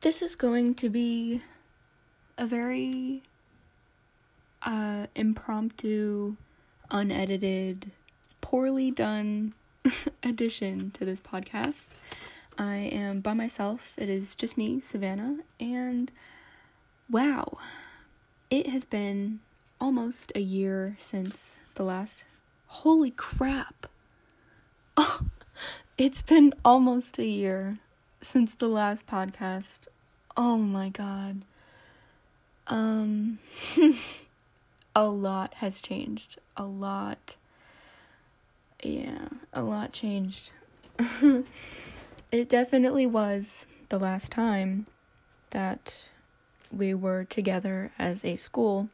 this is going to be a very uh, impromptu, unedited, poorly done addition to this podcast. I am by myself. It is just me, Savannah, and wow, it has been almost a year since the last. Holy crap! Oh, it's been almost a year since the last podcast. Oh my god. Um, a lot has changed. A lot. Yeah, a lot changed. it definitely was the last time that we were together as a school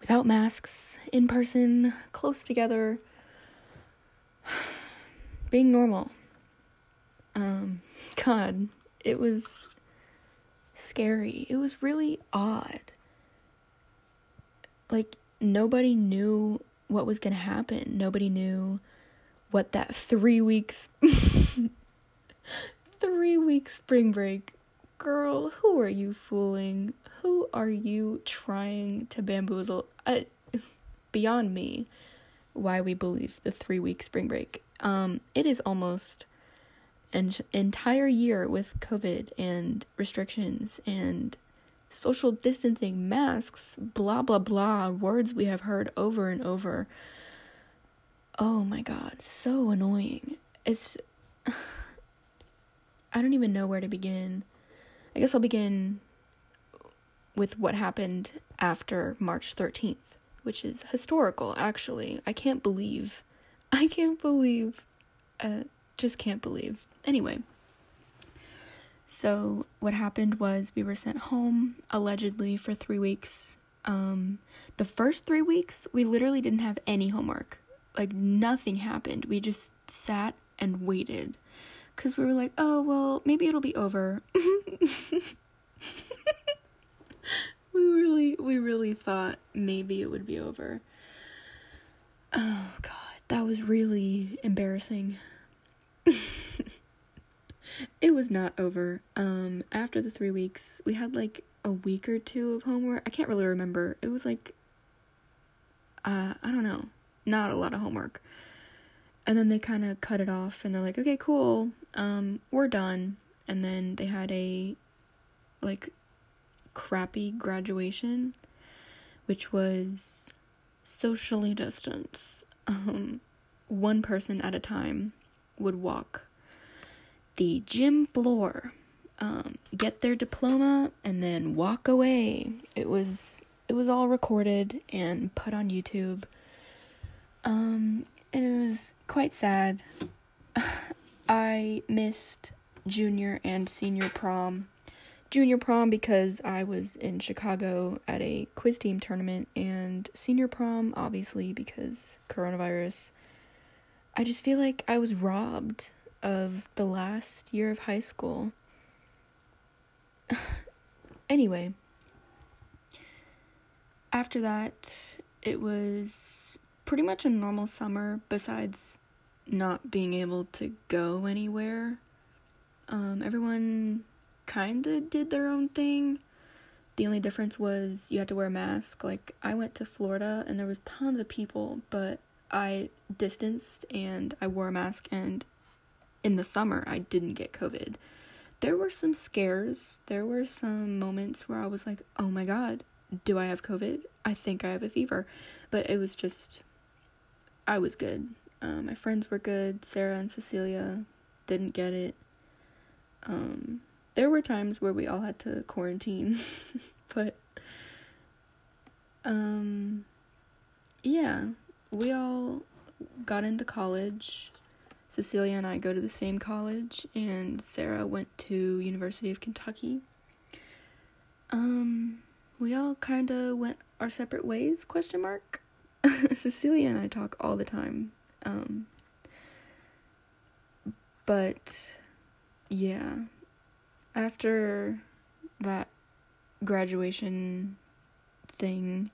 without masks, in person, close together, being normal. Um, God, it was scary. It was really odd. Like, nobody knew what was going to happen. Nobody knew what that three weeks, three week spring break. Girl, who are you fooling? Who are you trying to bamboozle? I, beyond me, why we believe the three week spring break. Um, it is almost entire year with COVID and restrictions and social distancing, masks, blah, blah, blah, words we have heard over and over. Oh my god, so annoying. It's. I don't even know where to begin. I guess I'll begin with what happened after March 13th, which is historical, actually. I can't believe. I can't believe. Uh, just can't believe. Anyway. So, what happened was we were sent home allegedly for three weeks. Um, the first three weeks, we literally didn't have any homework. Like, nothing happened. We just sat and waited. Because we were like, oh, well, maybe it'll be over. we really, we really thought maybe it would be over. Oh, God, that was really embarrassing. It was not over. Um, after the three weeks, we had like a week or two of homework. I can't really remember. It was like, uh, I don't know, not a lot of homework. And then they kind of cut it off, and they're like, okay, cool, um, we're done. And then they had a, like, crappy graduation, which was socially distanced. Um, one person at a time would walk the gym floor, um, get their diploma, and then walk away. It was it was all recorded and put on YouTube. Um, and it was quite sad. I missed junior and senior prom. Junior prom because I was in Chicago at a quiz team tournament, and senior prom obviously because coronavirus. I just feel like I was robbed of the last year of high school. anyway, after that, it was pretty much a normal summer, besides not being able to go anywhere. Um, everyone kind of did their own thing. The only difference was you had to wear a mask. Like, I went to Florida and there was tons of people, but I distanced and I wore a mask and in the summer, I didn't get COVID. There were some scares. There were some moments where I was like, oh my god, do I have COVID? I think I have a fever. But it was just, I was good. Um, my friends were good. Sarah and Cecilia didn't get it. Um, there were times where we all had to quarantine, but um, yeah, we all got into college Cecilia and I go to the same college, and Sarah went to University of Kentucky. Um, we all kind of went our separate ways? Question mark. Cecilia and I talk all the time. Um, but yeah, after that graduation thing,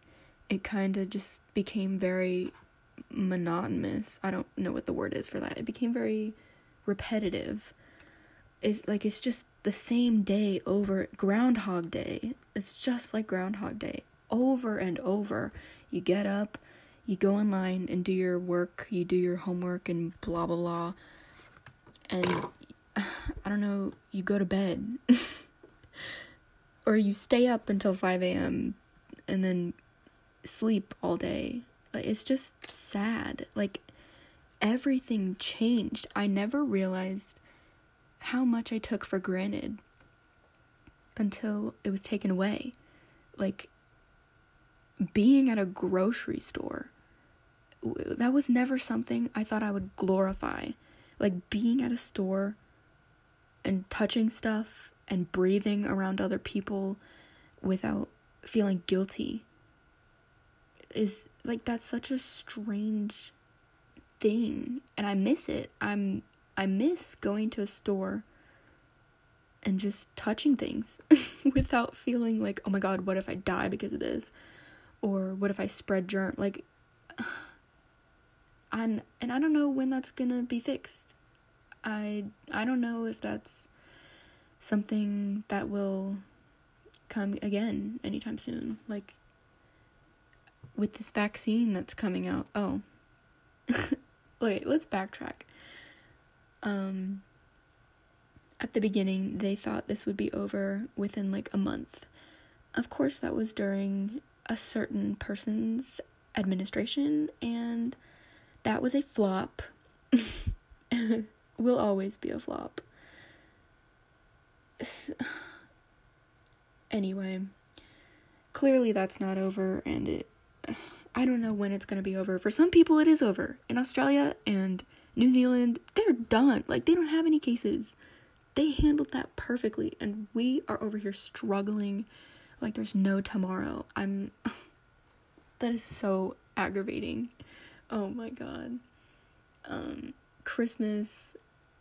it kind of just became very monotonous. I don't know what the word is for that. It became very repetitive. it's like it's just the same day over groundhog day it's just like groundhog day over and over you get up you go online and do your work you do your homework and blah blah blah and i don't know you go to bed or you stay up until 5 a.m and then sleep all day like it's just sad like everything changed i never realized how much I took for granted until it was taken away. Like being at a grocery store, that was never something I thought I would glorify. Like being at a store and touching stuff and breathing around other people without feeling guilty is like that's such a strange thing and I miss it. I'm I miss going to a store and just touching things without feeling like, oh my god, what if I die because of this? Or what if I spread germ? Like, and and I don't know when that's gonna be fixed. I I don't know if that's something that will come again anytime soon. Like with this vaccine that's coming out. Oh. Wait, let's backtrack. Um, at the beginning, they thought this would be over within like a month. Of course, that was during a certain person's administration, and that was a flop. Will always be a flop. Anyway, clearly that's not over, and it. I don't know when it's gonna be over. For some people, it is over. In Australia and New Zealand, they're done. Like, they don't have any cases. They handled that perfectly. And we are over here struggling like there's no tomorrow. I'm. that is so aggravating. Oh my god. Um, Christmas,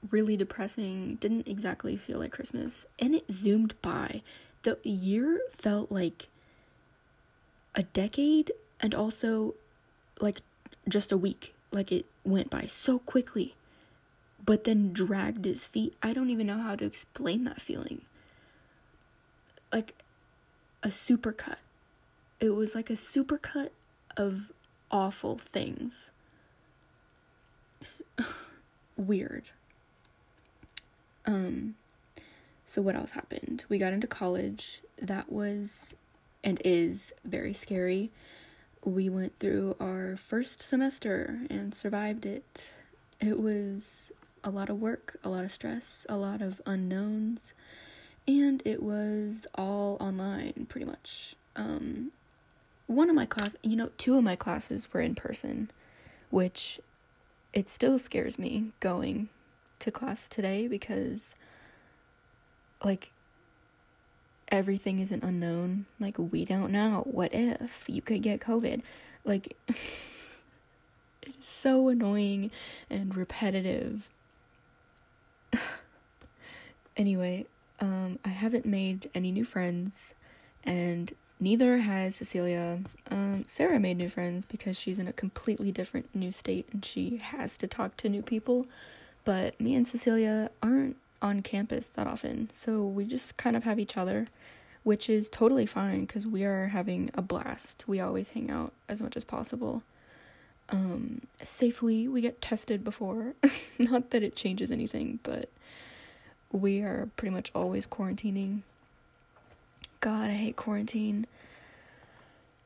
really depressing. Didn't exactly feel like Christmas. And it zoomed by. The year felt like a decade and also like just a week. Like it went by so quickly, but then dragged his feet. I don't even know how to explain that feeling. Like a supercut. It was like a supercut of awful things. Weird. Um so what else happened? We got into college. That was and is very scary we went through our first semester and survived it. It was a lot of work, a lot of stress, a lot of unknowns, and it was all online pretty much. Um, one of my class, you know, two of my classes were in person, which it still scares me going to class today because like everything is an unknown. Like, we don't know. What if you could get COVID? Like, it is so annoying and repetitive. anyway, um, I haven't made any new friends, and neither has Cecilia. Um, Sarah made new friends because she's in a completely different new state and she has to talk to new people. But me and Cecilia aren't on campus that often, so we just kind of have each other, which is totally fine because we are having a blast. We always hang out as much as possible. Um, safely, we get tested before. Not that it changes anything, but we are pretty much always quarantining. God, I hate quarantine.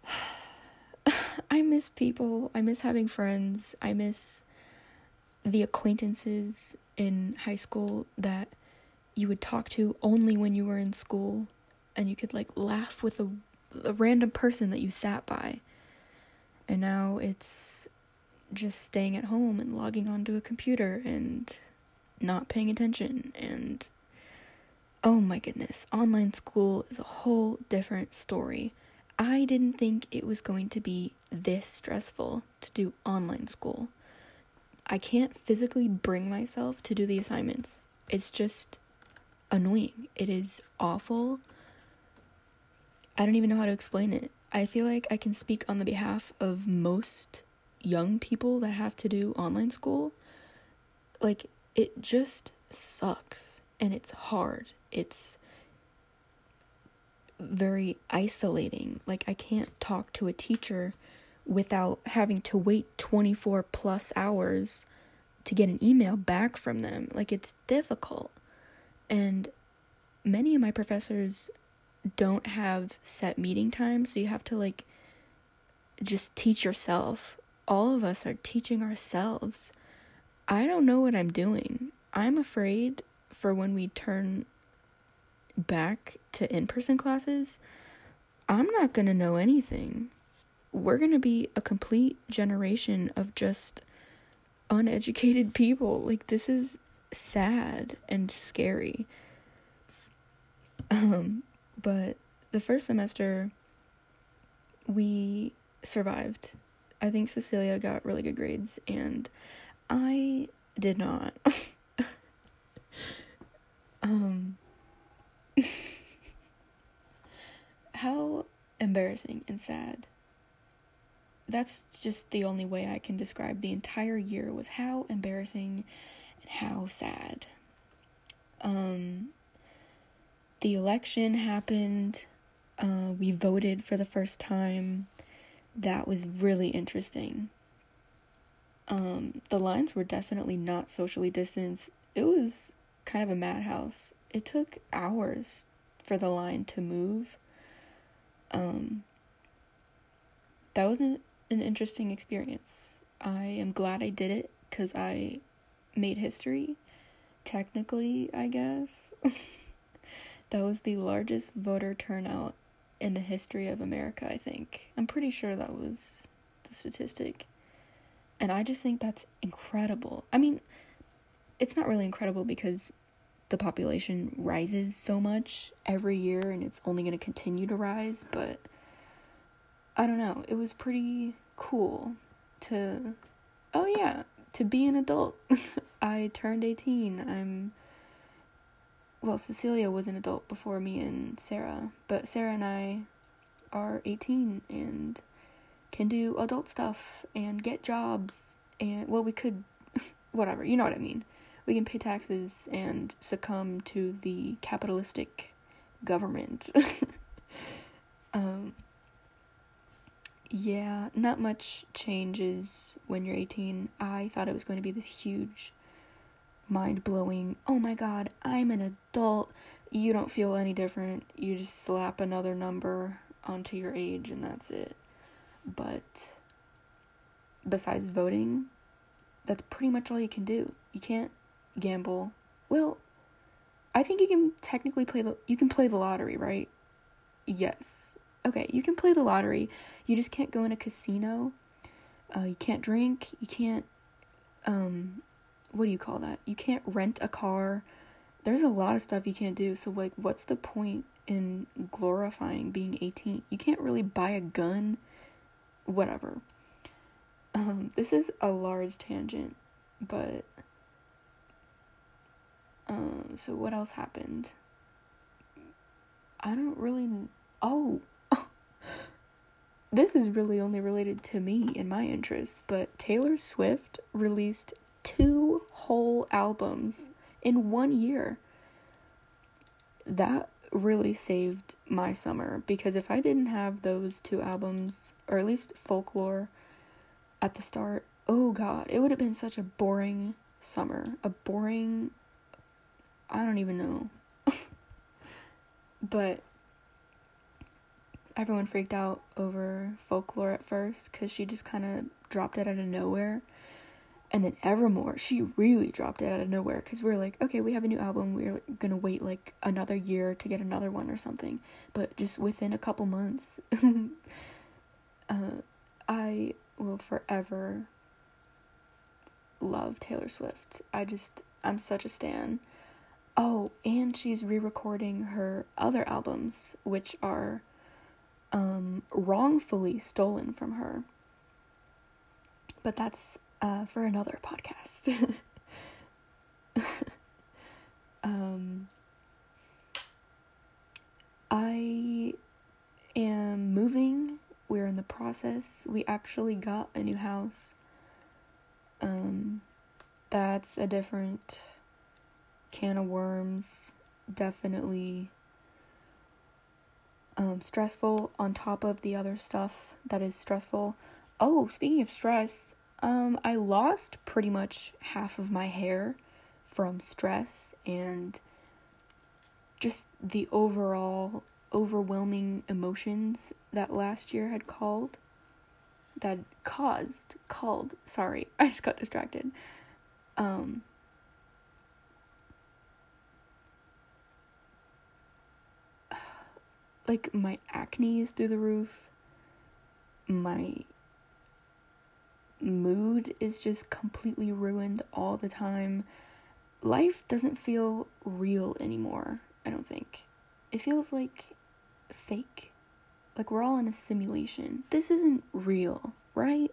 I miss people. I miss having friends. I miss the acquaintances in high school that you would talk to only when you were in school and you could like laugh with a, a random person that you sat by. And now it's just staying at home and logging onto a computer and not paying attention and oh my goodness, online school is a whole different story. I didn't think it was going to be this stressful to do online school. I can't physically bring myself to do the assignments. It's just annoying. It is awful. I don't even know how to explain it. I feel like I can speak on the behalf of most young people that have to do online school. Like, it just sucks. and it's hard. It's very isolating. Like, I can't talk to a teacher without having to wait 24 plus hours to get an email back from them. Like, it's difficult. And many of my professors don't have set meeting times, so you have to, like, just teach yourself. All of us are teaching ourselves. I don't know what I'm doing. I'm afraid for when we turn back to in person classes, I'm not going to know anything. We're going to be a complete generation of just uneducated people. Like, this is sad and scary. Um, but the first semester, we survived. I think Cecilia got really good grades, and I did not. um, how embarrassing and sad. That's just the only way I can describe the entire year was how embarrassing and how sad. Um, the election happened. Uh, we voted for the first time. That was really interesting. Um, the lines were definitely not socially distanced. It was kind of a madhouse. It took hours for the line to move. Um, that was an, interesting experience. I am glad I did it because I made history. Technically, I guess. that was the largest voter turnout in the history of America, I think. I'm pretty sure that was the statistic. And I just think that's incredible. I mean, it's not really incredible because the population rises so much every year and it's only going to continue to rise, but I don't know. It was pretty cool to oh yeah, to be an adult. I turned 18. I'm well, Cecilia was an adult before me and Sarah, but Sarah and I are 18 and can do adult stuff and get jobs and well, we could whatever, you know what I mean we can pay taxes and succumb to the capitalistic government. um, yeah, not much changes when you're 18. I thought it was going to be this huge, mind blowing, oh my god, I'm an adult. You don't feel any different. You just slap another number onto your age and that's it. But besides voting, that's pretty much all you can do. You can't gamble. Well, I think you can technically play the you can play the lottery, right? Yes. Okay, you can play the lottery. You just can't go in a casino. Uh, you can't drink. You can't um what do you call that? You can't rent a car. There's a lot of stuff you can't do. So like what's the point in glorifying being 18? You can't really buy a gun. Whatever. Um this is a large tangent, but um, so what else happened? I don't really. Oh! This is really only related to me and my interests, but Taylor Swift released two whole albums in one year. That really saved my summer because if I didn't have those two albums, or at least folklore at the start, oh god, it would have been such a boring summer. A boring I don't even know. but everyone freaked out over folklore at first because she just kind of dropped it out of nowhere. And then Evermore, she really dropped it out of nowhere because we were like, okay, we have a new album. We're gonna wait like another year to get another one or something. But just within a couple months, uh, I will forever love Taylor Swift. I just, I'm such a stan. Oh, and she's re-recording her other albums, which are um, wrongfully stolen from her. But that's uh, for another podcast. um, I am moving. We're in the process. We actually got a new house. Um, that's a different can of worms. Definitely um, stressful on top of the other stuff that is stressful. Oh, speaking of stress, um, I lost pretty much half of my hair from stress and just the overall overwhelming emotions that last year had called that caused called sorry i just got distracted um like my acne is through the roof my mood is just completely ruined all the time life doesn't feel real anymore i don't think it feels like fake like we're all in a simulation. This isn't real, right?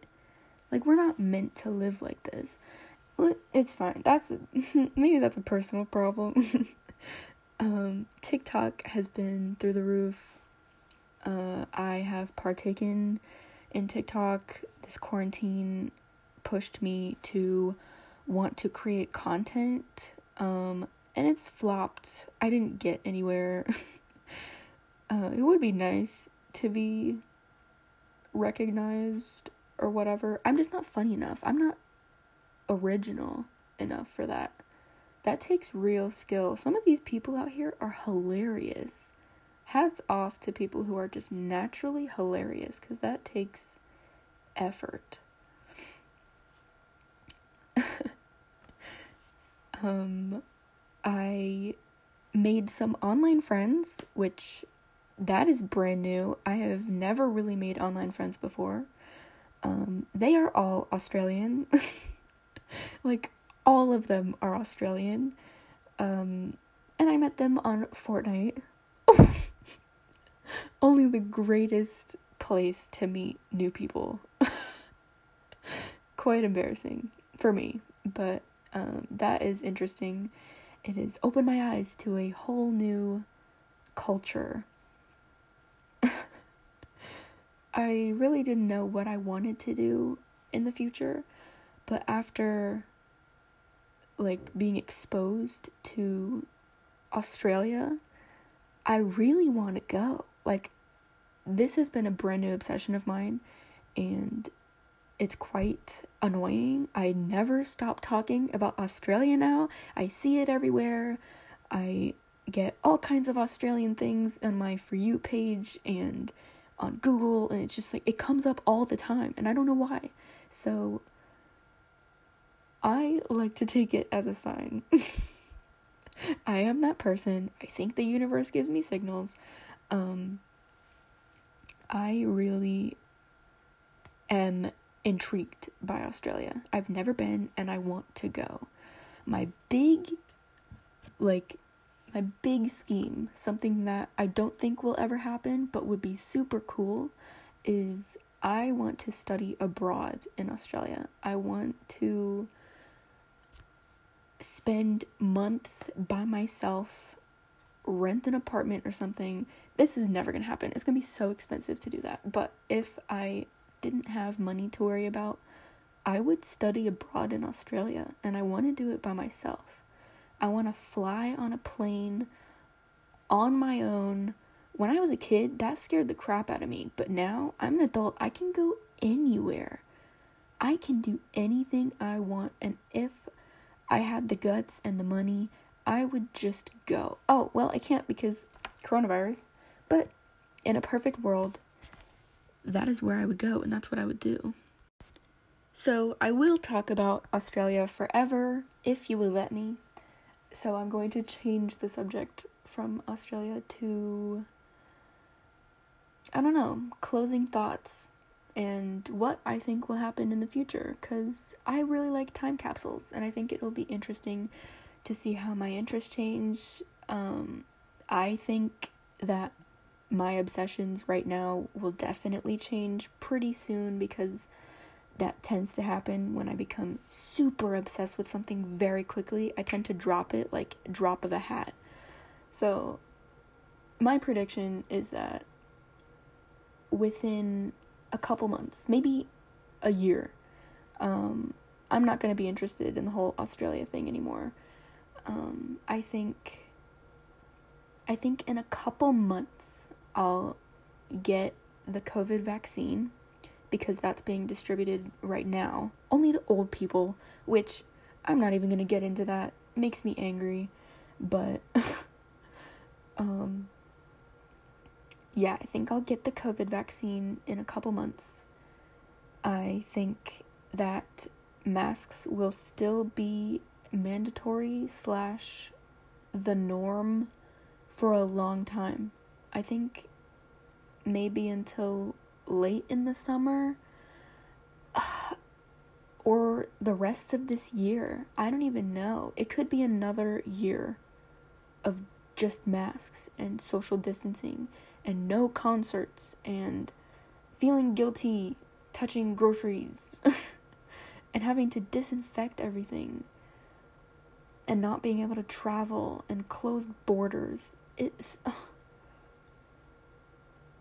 Like we're not meant to live like this. It's fine. That's maybe that's a personal problem. um, TikTok has been through the roof. Uh, I have partaken in TikTok. This quarantine pushed me to want to create content. Um, and it's flopped. I didn't get anywhere. uh, it would be nice to be recognized or whatever. I'm just not funny enough. I'm not original enough for that. That takes real skill. Some of these people out here are hilarious. Hats off to people who are just naturally hilarious because that takes effort. um, I made some online friends, which that is brand new. I have never really made online friends before. Um, they are all Australian. like, all of them are Australian. Um, and I met them on Fortnite. Only the greatest place to meet new people. Quite embarrassing for me, but um, that is interesting. It has opened my eyes to a whole new culture I really didn't know what I wanted to do in the future, but after like being exposed to Australia, I really want to go. Like this has been a brand new obsession of mine and it's quite annoying. I never stop talking about Australia now. I see it everywhere. I get all kinds of Australian things on my For You page and on Google and it's just like it comes up all the time and I don't know why. So I like to take it as a sign. I am that person. I think the universe gives me signals. Um I really am intrigued by Australia. I've never been and I want to go. My big like my big scheme, something that I don't think will ever happen but would be super cool, is I want to study abroad in Australia. I want to spend months by myself, rent an apartment or something. This is never going to happen. It's going to be so expensive to do that. But if I didn't have money to worry about, I would study abroad in Australia and I want to do it by myself. I want to fly on a plane on my own. When I was a kid, that scared the crap out of me, but now I'm an adult. I can go anywhere. I can do anything I want, and if I had the guts and the money, I would just go. Oh, well, I can't because coronavirus, but in a perfect world, that is where I would go, and that's what I would do. So, I will talk about Australia forever if you will let me. So I'm going to change the subject from Australia to I don't know, closing thoughts and what I think will happen in the future cuz I really like time capsules and I think it will be interesting to see how my interests change. Um I think that my obsessions right now will definitely change pretty soon because that tends to happen when I become super obsessed with something very quickly. I tend to drop it like drop of a hat. So my prediction is that within a couple months, maybe a year, um, I'm not going to be interested in the whole Australia thing anymore. Um, I think I think in a couple months I'll get the COVID vaccine because that's being distributed right now. Only the old people, which I'm not even going to get into that. Makes me angry, but um yeah, I think I'll get the COVID vaccine in a couple months. I think that masks will still be mandatory slash the norm for a long time. I think maybe until late in the summer or the rest of this year. I don't even know. It could be another year of just masks and social distancing and no concerts and feeling guilty touching groceries and having to disinfect everything and not being able to travel and closed borders. It's ugh.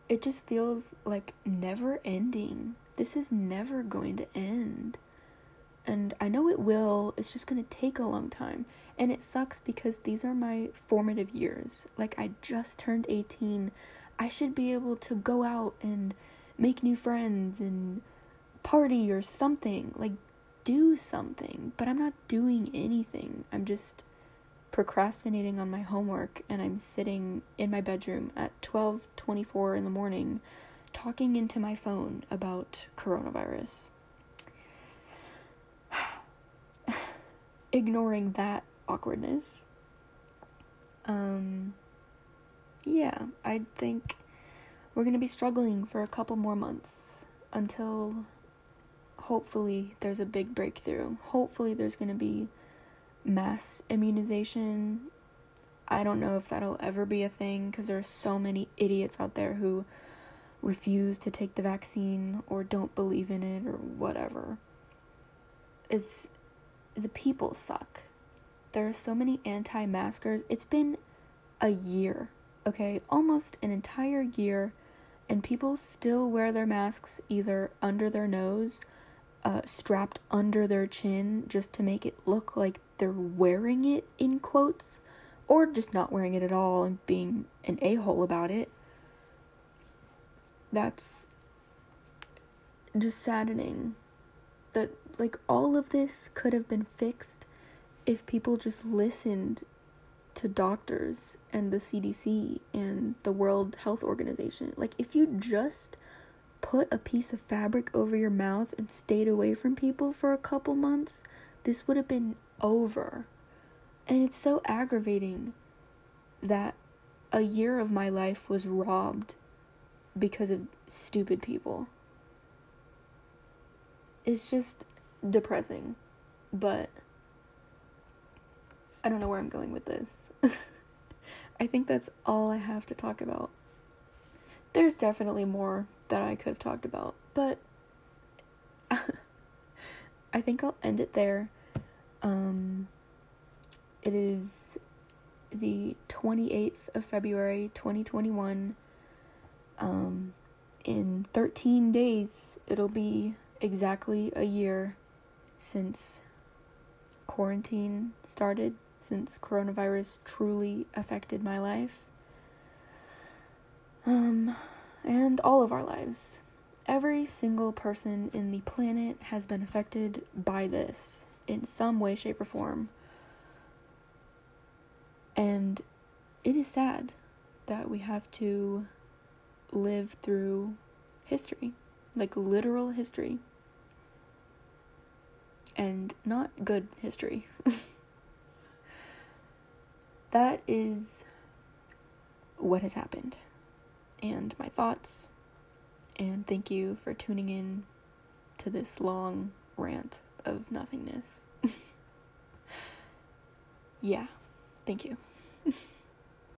it just feels like never ending. This is never going to end. And I know it will, it's just to take a long time. And it sucks because these are my formative years. Like I just turned 18 I should be able to go out and make new friends and party or something. Like, do something. But I'm not doing anything. I'm just procrastinating on my homework and I'm sitting in my bedroom at 12:24 in the morning talking into my phone about coronavirus. Ignoring that awkwardness. Um yeah, I think we're going to be struggling for a couple more months until hopefully there's a big breakthrough. Hopefully there's going to be mass immunization. I don't know if that'll ever be a thing because there are so many idiots out there who refuse to take the vaccine or don't believe in it or whatever. It's the people suck. There are so many anti maskers. It's been a year okay, almost an entire year, and people still wear their masks either under their nose, uh, strapped under their chin just to make it look like they're wearing it in quotes, or just not wearing it at all and being an a hole about it. That's just saddening that, like, all of this could have been fixed if people just listened to doctors and the CDC and the World Health Organization. Like, if you just put a piece of fabric over your mouth and stayed away from people for a couple months, this would have been over. And it's so aggravating that a year of my life was robbed because of stupid people. It's just depressing, but I don't know where I'm going with this. I think that's all I have to talk about. There's definitely more that I could have talked about, but I think I'll end it there. Um, it is the 28th of February 2021. Um, in 13 days, it'll be exactly a year since quarantine started since coronavirus truly affected my life. Um, and all of our lives. Every single person in the planet has been affected by this in some way, shape, or form. And it is sad that we have to live through history, like literal history, and not good history. that is what has happened and my thoughts. And thank you for tuning in to this long rant of nothingness. yeah, thank you.